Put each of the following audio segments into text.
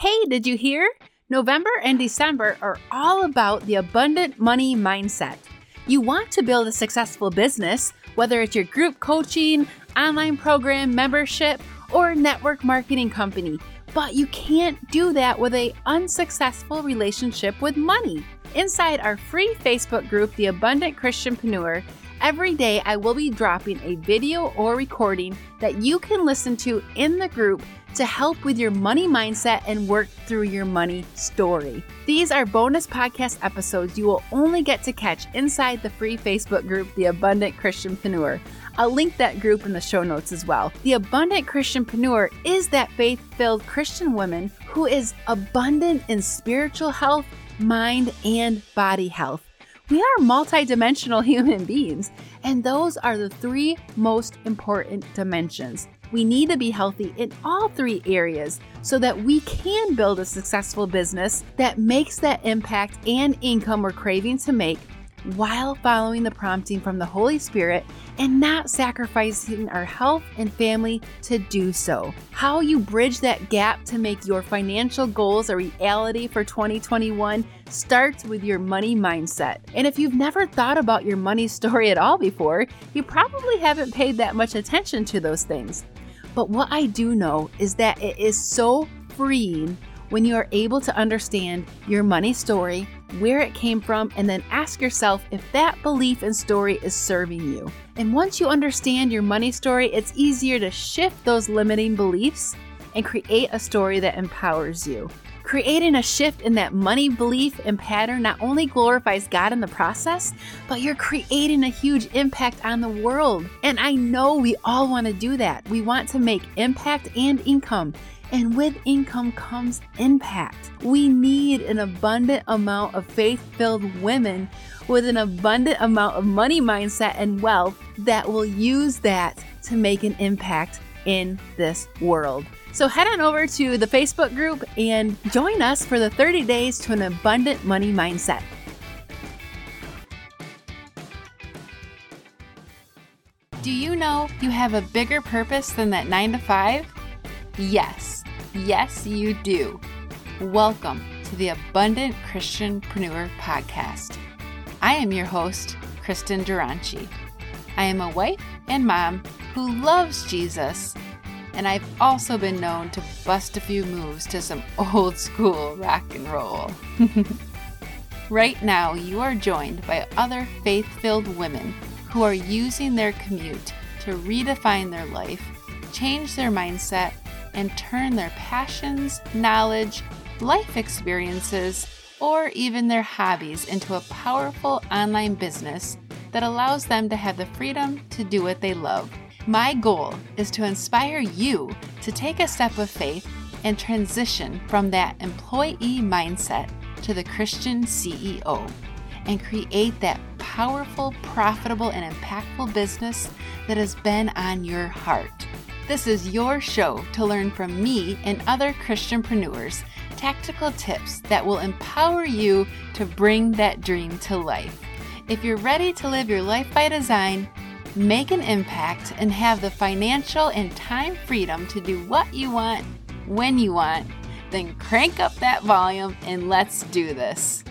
Hey, did you hear? November and December are all about the abundant money mindset. You want to build a successful business, whether it's your group coaching, online program, membership, or network marketing company, but you can't do that with a unsuccessful relationship with money. Inside our free Facebook group, The Abundant Christianpreneur, every day I will be dropping a video or recording that you can listen to in the group to help with your money mindset and work through your money story. These are bonus podcast episodes you will only get to catch inside the free Facebook group, The Abundant Christian Christianpreneur. I'll link that group in the show notes as well. The Abundant Christian Christianpreneur is that faith filled Christian woman who is abundant in spiritual health, mind, and body health. We are multidimensional human beings, and those are the three most important dimensions. We need to be healthy in all three areas so that we can build a successful business that makes that impact and income we're craving to make while following the prompting from the Holy Spirit and not sacrificing our health and family to do so. How you bridge that gap to make your financial goals a reality for 2021 starts with your money mindset. And if you've never thought about your money story at all before, you probably haven't paid that much attention to those things. But what I do know is that it is so freeing when you are able to understand your money story, where it came from, and then ask yourself if that belief and story is serving you. And once you understand your money story, it's easier to shift those limiting beliefs and create a story that empowers you. Creating a shift in that money belief and pattern not only glorifies God in the process, but you're creating a huge impact on the world. And I know we all want to do that. We want to make impact and income. And with income comes impact. We need an abundant amount of faith filled women with an abundant amount of money mindset and wealth that will use that to make an impact in this world. So head on over to the Facebook group and join us for the 30 days to an abundant money mindset. Do you know you have a bigger purpose than that 9 to 5? Yes, yes, you do. Welcome to the Abundant Christianpreneur podcast. I am your host, Kristin Dronchi. I am a wife and mom who loves Jesus, and I've also been known to bust a few moves to some old school rock and roll. right now, you are joined by other faith filled women who are using their commute to redefine their life, change their mindset, and turn their passions, knowledge, life experiences, or even their hobbies into a powerful online business that allows them to have the freedom to do what they love. My goal is to inspire you to take a step of faith and transition from that employee mindset to the Christian CEO and create that powerful, profitable, and impactful business that has been on your heart. This is your show to learn from me and other Christianpreneurs tactical tips that will empower you to bring that dream to life. If you're ready to live your life by design, make an impact, and have the financial and time freedom to do what you want when you want, then crank up that volume and let's do this.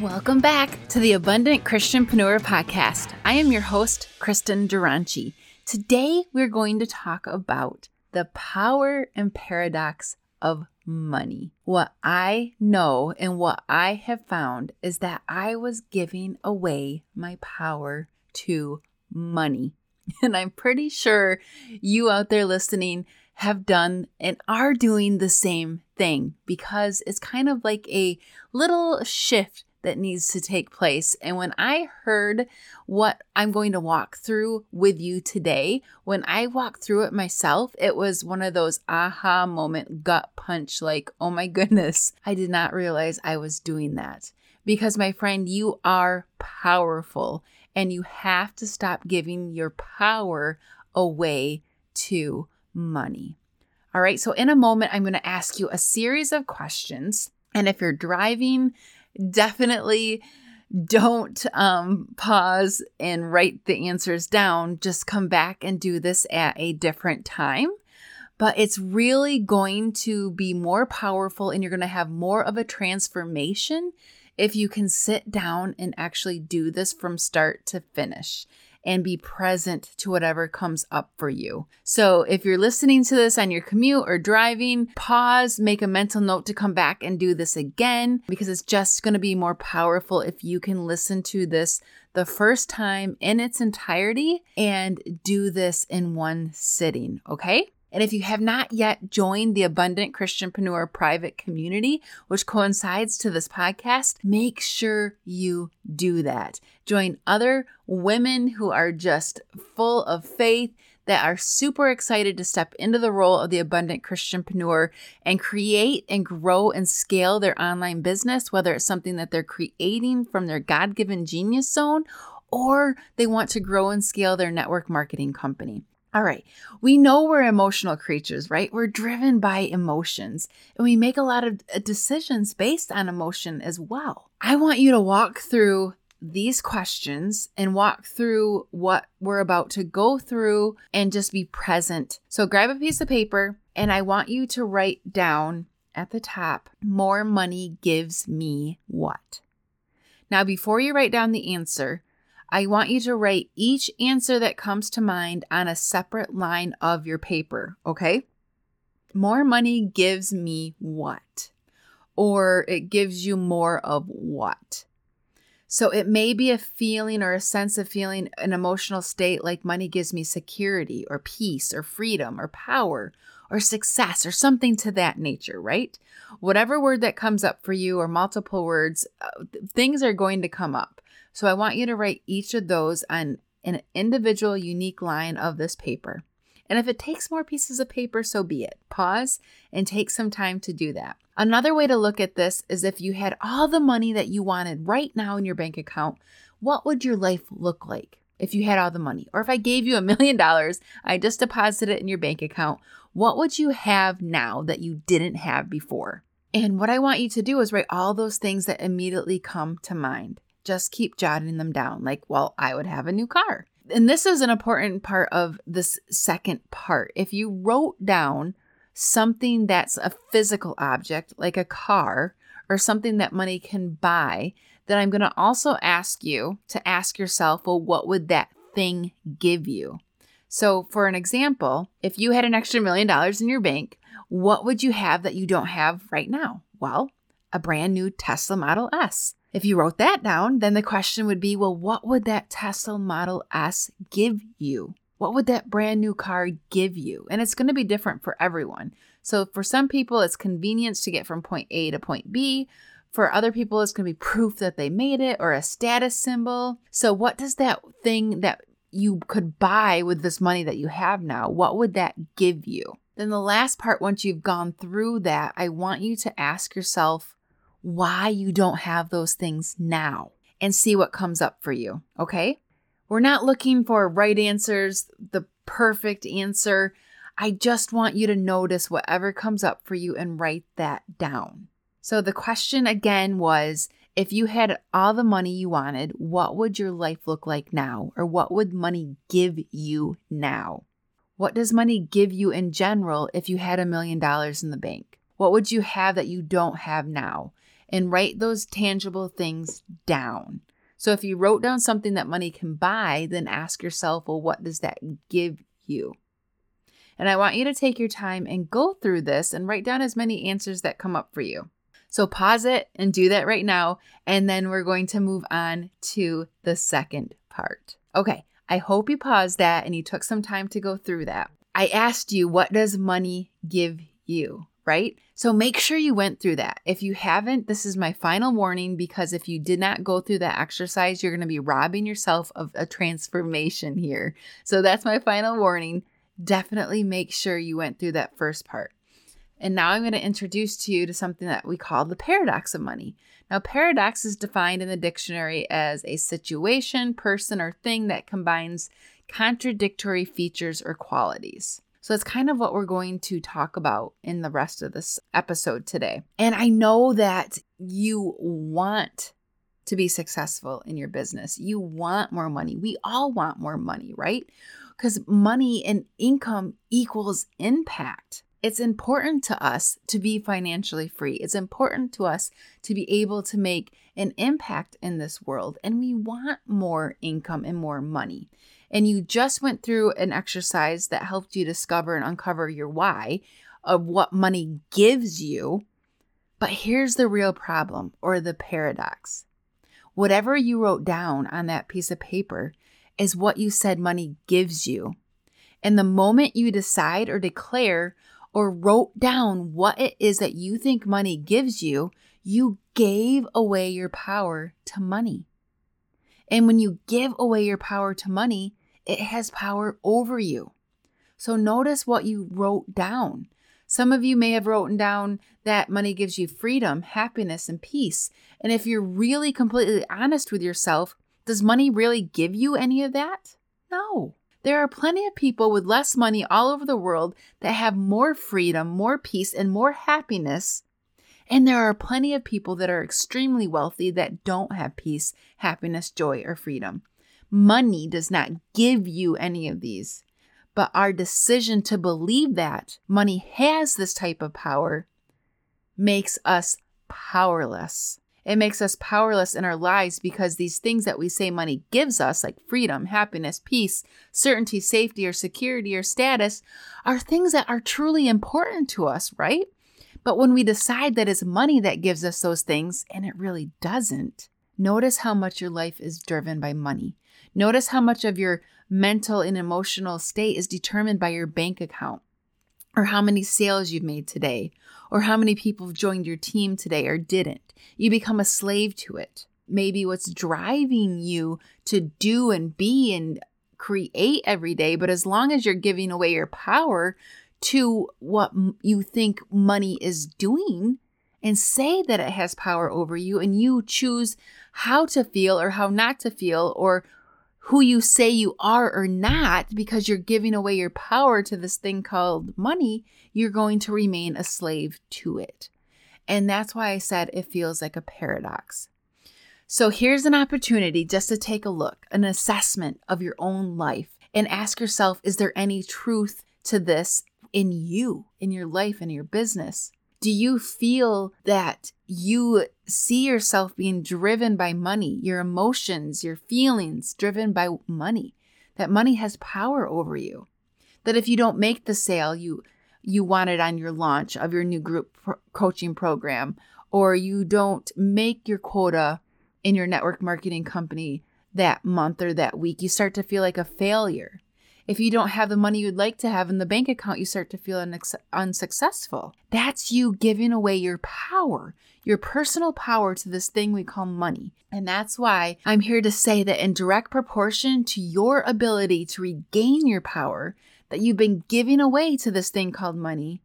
Welcome back to the Abundant Christianpreneur podcast. I am your host, Kristin Dronchi. Today, we're going to talk about the power and paradox of money. What I know and what I have found is that I was giving away my power to money. And I'm pretty sure you out there listening have done and are doing the same thing because it's kind of like a little shift that needs to take place. And when I heard what I'm going to walk through with you today, when I walked through it myself, it was one of those aha moment gut punch like, oh my goodness, I did not realize I was doing that. Because, my friend, you are powerful and you have to stop giving your power away to money. All right, so in a moment, I'm going to ask you a series of questions. And if you're driving, definitely don't um, pause and write the answers down. Just come back and do this at a different time. but it's really going to be more powerful and you're going to have more of a transformation if you can sit down and actually do this from start to finish and be present to whatever comes up for you. So, if you're listening to this on your commute or driving, pause, make a mental note to come back and do this again because it's just going to be more powerful if you can listen to this the first time in its entirety and do this in one sitting, okay? And if you have not yet joined the Abundant Christianpreneur private community, which coincides to this podcast, make sure you do that. Join other women who are just full of faith that are super excited to step into the role of the abundant Christianpreneur and create and grow and scale their online business, whether it's something that they're creating from their God given genius zone or they want to grow and scale their network marketing company. All right, we know we're emotional creatures, right? We're driven by emotions and we make a lot of uh, decisions based on emotion as well. I want you to walk through these questions and walk through what we're about to go through and just be present. So grab a piece of paper and I want you to write down at the top more money gives me what? Now, before you write down the answer, I want you to write each answer that comes to mind on a separate line of your paper, okay? More money gives me what? Or it gives you more of what? So it may be a feeling or a sense of feeling, an emotional state like money gives me security or peace or freedom or power or success or something to that nature, right? Whatever word that comes up for you or multiple words, uh, things are going to come up. So I want you to write each of those on an individual unique line of this paper. And if it takes more pieces of paper, so be it. Pause and take some time to do that. Another way to look at this is if you had all the money that you wanted right now in your bank account, what would your life look like if you had all the money? Or if I gave you a million dollars, I just deposited it in your bank account, what would you have now that you didn't have before? And what I want you to do is write all those things that immediately come to mind just keep jotting them down. Like, well, I would have a new car. And this is an important part of this second part. If you wrote down something that's a physical object, like a car, or something that money can buy, then I'm going to also ask you to ask yourself, well, what would that thing give you? So, for an example, if you had an extra million dollars in your bank, what would you have that you don't have right now? Well, a brand new Tesla Model S. If you wrote that down, then the question would be well, what would that Tesla Model S give you? What would that brand new car give you? And it's going to be different for everyone. So, for some people, it's convenience to get from point A to point B. For other people, it's going to be proof that they made it or a status symbol. So, what does that thing that you could buy with this money that you have now, what would that give you? Then, the last part, once you've gone through that, I want you to ask yourself, why you don't have those things now and see what comes up for you. Okay. We're not looking for right answers, the perfect answer. I just want you to notice whatever comes up for you and write that down. So the question again was if you had all the money you wanted, what would your life look like now? Or what would money give you now? What does money give you in general if you had a million dollars in the bank? What would you have that you don't have now? And write those tangible things down. So if you wrote down something that money can buy, then ask yourself, well, what does that give you? And I want you to take your time and go through this and write down as many answers that come up for you. So pause it and do that right now. And then we're going to move on to the second part. Okay, I hope you paused that and you took some time to go through that. I asked you, what does money give you? Right? So make sure you went through that. If you haven't, this is my final warning because if you did not go through that exercise, you're going to be robbing yourself of a transformation here. So that's my final warning. Definitely make sure you went through that first part. And now I'm going to introduce to you to something that we call the paradox of money. Now, paradox is defined in the dictionary as a situation, person, or thing that combines contradictory features or qualities. So it's kind of what we're going to talk about in the rest of this episode today. And I know that you want to be successful in your business. You want more money. We all want more money, right? because money and income equals impact. It's important to us to be financially free. It's important to us to be able to make an impact in this world. And we want more income and more money. And you just went through an exercise that helped you discover and uncover your why of what money gives you. But here's the real problem or the paradox whatever you wrote down on that piece of paper is what you said money gives you. And the moment you decide or declare or wrote down what it is that you think money gives you, you gave away your power to money. And when you give away your power to money, it has power over you. So notice what you wrote down. Some of you may have written down that money gives you freedom, happiness, and peace. And if you're really completely honest with yourself, does money really give you any of that? No. There are plenty of people with less money all over the world that have more freedom, more peace, and more happiness. And there are plenty of people that are extremely wealthy that don't have peace, happiness, joy, or freedom. Money does not give you any of these, but our decision to believe that money has this type of power makes us powerless. It makes us powerless in our lives because these things that we say money gives us, like freedom, happiness, peace, certainty, safety, or security or status, are things that are truly important to us, right? But when we decide that it's money that gives us those things, and it really doesn't, notice how much your life is driven by money. Notice how much of your mental and emotional state is determined by your bank account or how many sales you've made today, or how many people have joined your team today or didn't. You become a slave to it. Maybe what's driving you to do and be and create every day, but as long as you're giving away your power to what you think money is doing and say that it has power over you, and you choose how to feel or how not to feel or who you say you are or not because you're giving away your power to this thing called money, you're going to remain a slave to it. And that's why I said it feels like a paradox. So here's an opportunity just to take a look, an assessment of your own life, and ask yourself is there any truth to this in you, in your life, in your business? Do you feel that you see yourself being driven by money, your emotions, your feelings driven by money? That money has power over you. That if you don't make the sale you you wanted on your launch of your new group pro- coaching program or you don't make your quota in your network marketing company that month or that week, you start to feel like a failure. If you don't have the money you'd like to have in the bank account, you start to feel unsuccessful. That's you giving away your power, your personal power to this thing we call money. And that's why I'm here to say that in direct proportion to your ability to regain your power that you've been giving away to this thing called money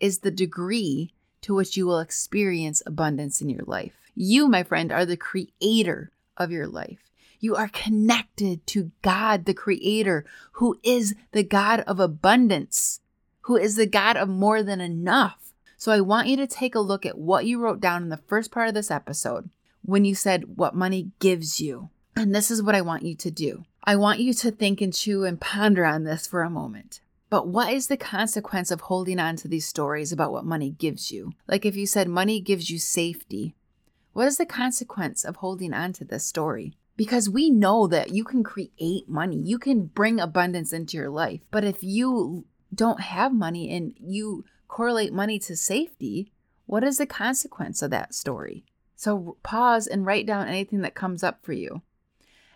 is the degree to which you will experience abundance in your life. You, my friend, are the creator of your life. You are connected to God, the Creator, who is the God of abundance, who is the God of more than enough. So I want you to take a look at what you wrote down in the first part of this episode when you said what money gives you. And this is what I want you to do. I want you to think and chew and ponder on this for a moment. But what is the consequence of holding on to these stories about what money gives you? Like if you said money gives you safety, what is the consequence of holding on to this story? Because we know that you can create money, you can bring abundance into your life. But if you don't have money and you correlate money to safety, what is the consequence of that story? So pause and write down anything that comes up for you.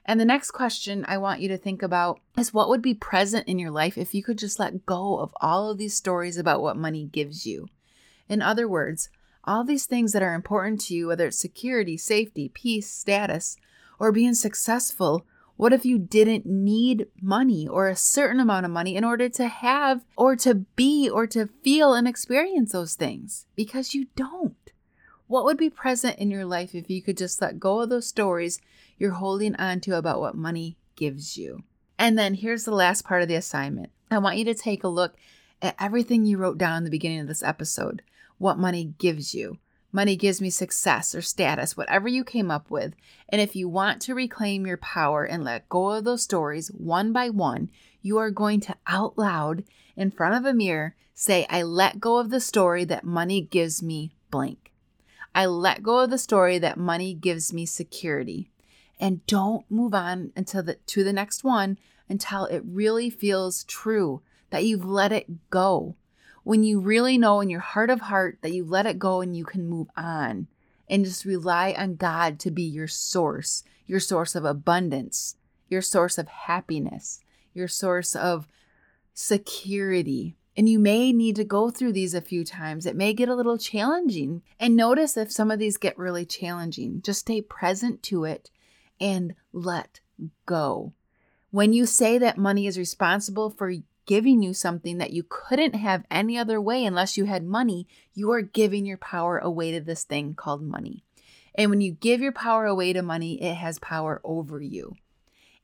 And the next question I want you to think about is what would be present in your life if you could just let go of all of these stories about what money gives you? In other words, all these things that are important to you, whether it's security, safety, peace, status, or being successful, what if you didn't need money or a certain amount of money in order to have or to be or to feel and experience those things? Because you don't. What would be present in your life if you could just let go of those stories you're holding on to about what money gives you? And then here's the last part of the assignment. I want you to take a look at everything you wrote down in the beginning of this episode what money gives you Money gives me success or status, whatever you came up with. And if you want to reclaim your power and let go of those stories one by one, you are going to out loud in front of a mirror say, I let go of the story that money gives me blank. I let go of the story that money gives me security. And don't move on until the, to the next one until it really feels true that you've let it go when you really know in your heart of heart that you let it go and you can move on and just rely on God to be your source, your source of abundance, your source of happiness, your source of security. And you may need to go through these a few times. It may get a little challenging. And notice if some of these get really challenging. Just stay present to it and let go. When you say that money is responsible for giving you something that you couldn't have any other way unless you had money, you are giving your power away to this thing called money. And when you give your power away to money, it has power over you.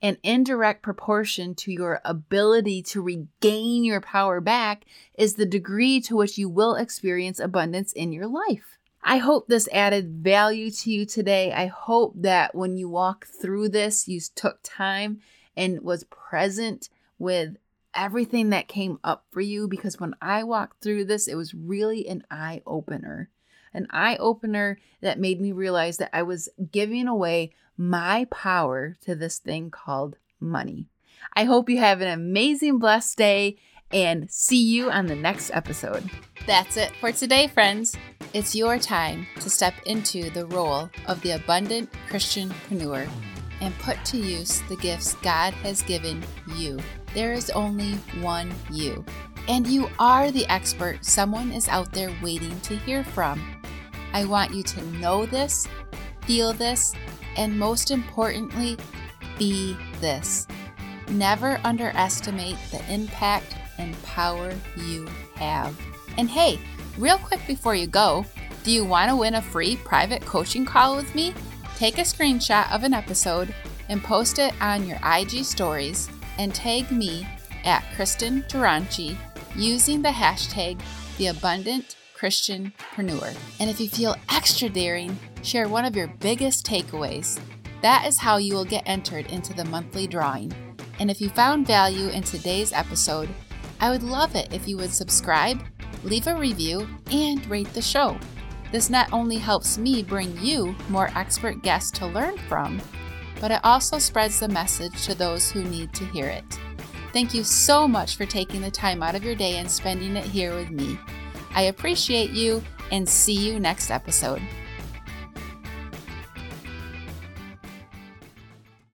An indirect proportion to your ability to regain your power back is the degree to which you will experience abundance in your life. I hope this added value to you today. I hope that when you walk through this, you took time and was present with everything that came up for you because when I walked through this, it was really an eye opener. An eye opener that made me realize that I was giving away my power to this thing called money. I hope you have an amazing, blessed day and see you on the next episode. That's it for today, friends. It's your time to step into the role of the abundant Christianpreneur and put to use the gifts God has given you. There is only one you, and you are the expert someone is out there waiting to hear from. I want you to know this, feel this, and most importantly, be this. Never underestimate the impact and power you have. And hey, real quick before you go, do you want to win a free private coaching call with me? Take a screenshot of an episode and post it on your IG stories and tag me at Kristin Dronchi using the hashtag The Abundant Christianpreneur. And if you feel extra daring, share one of your biggest takeaways. That is how you will get entered into the monthly drawing. And if you found value in today's episode, I would love it if you would subscribe, leave a review, and rate the show. This not only helps me bring you more expert guests to learn from, but it also spreads the message to those who need to hear it. Thank you so much for taking the time out of your day and spending it here with me. I appreciate you and see you next episode.